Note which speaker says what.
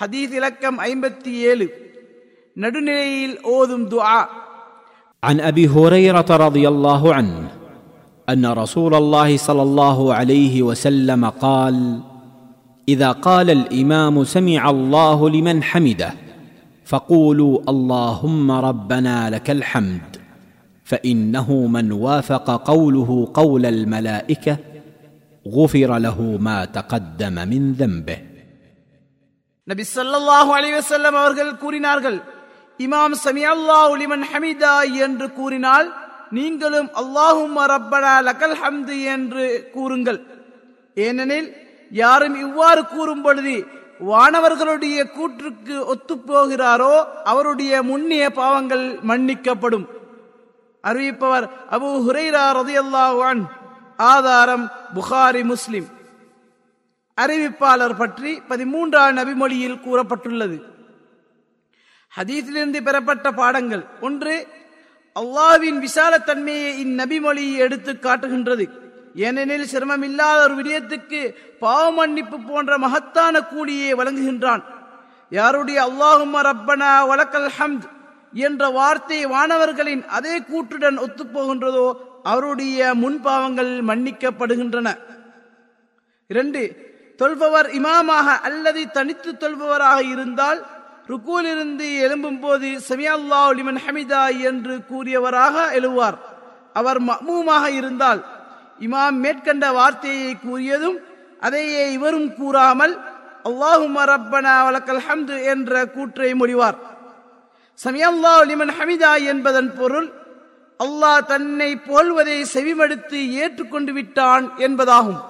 Speaker 1: ஹதீஸ் இலக்கம் ஐம்பத்தி ஏழு நடுநிலையில் ஓதும் துஆ
Speaker 2: عن ابي هريره رضي الله عنه ان رسول الله صلى الله عليه وسلم قال اذا قال الامام سمع الله لمن حمده فقولوا اللهم ربنا لك الحمد فانه من وافق قوله قول الملائكه غفر له ما تقدم من ذنبه
Speaker 1: நபி சல்லாஹு அலிவசல்லம் அவர்கள் கூறினார்கள் இமாம் சமிஅல்லாஹு உலிமன் ஹமிதா என்று கூறினால் நீங்களும் அல்லாஹும் ரப்பனா லக்கல் ஹம்து என்று கூறுங்கள். ஏனெனில் யாரும் இவ்வாறு கூறும் பொழுது வானவர்களுடைய கூற்றுக்கு ஒத்துப்போகிறாரோ அவருடைய முன்னிய பாவங்கள் மன்னிக்கப்படும். அறிவிப்பவர் அபு ஹுரைரா ரதியல்லாஹு ஆதாரம் புகாரி முஸ்லிம். அறிவிப்பாளர் பற்றி பதிமூன்றாம் நபிமொழியில் கூறப்பட்டுள்ளது. ஹதீஸிலிருந்து பெறப்பட்ட பாடங்கள். ஒன்று அல்லாவின் விசாலத்தன்மையை இந்நபிமொழி எடுத்து காட்டுகின்றது. ஏனெனில் சிரமமில்லாத ஒரு விடயத்துக்கு பாவ மன்னிப்பு போன்ற மகத்தான கூலியை வழங்குகின்றான். யாருடைய அல்லாஹும் ரப்பனா வழக்கல் ஹம்த் என்ற வார்த்தை வானவர்களின் அதே கூற்றுடன் ஒத்துப்போகின்றதோ அவருடைய முன்பாவங்கள் மன்னிக்கப்படுகின்றன. இரண்டு தொல்பவர் இமாமாக அல்லது தனித்து தொல்பவராக இருந்தால் ருக்கூலிருந்து எழும்பும் போது சமியல்லா லிமன் ஹமிதா என்று கூறியவராக எழுவார். அவர் மமூமாக இருந்தால் இமாம் மேற்கண்ட வார்த்தையை கூறியதும் அதையே இவரும் கூறாமல் அல்லாஹும ரப்பனா வலக்கல் ஹம்து என்ற கூற்றை முடிவார் சமியல்லா லிமன் ஹமிதா என்பதன் பொருள் அல்லாஹ் தன்னை போல்வதை செவிமடுத்து ஏற்றுக்கொண்டு விட்டான் என்பதாகும்.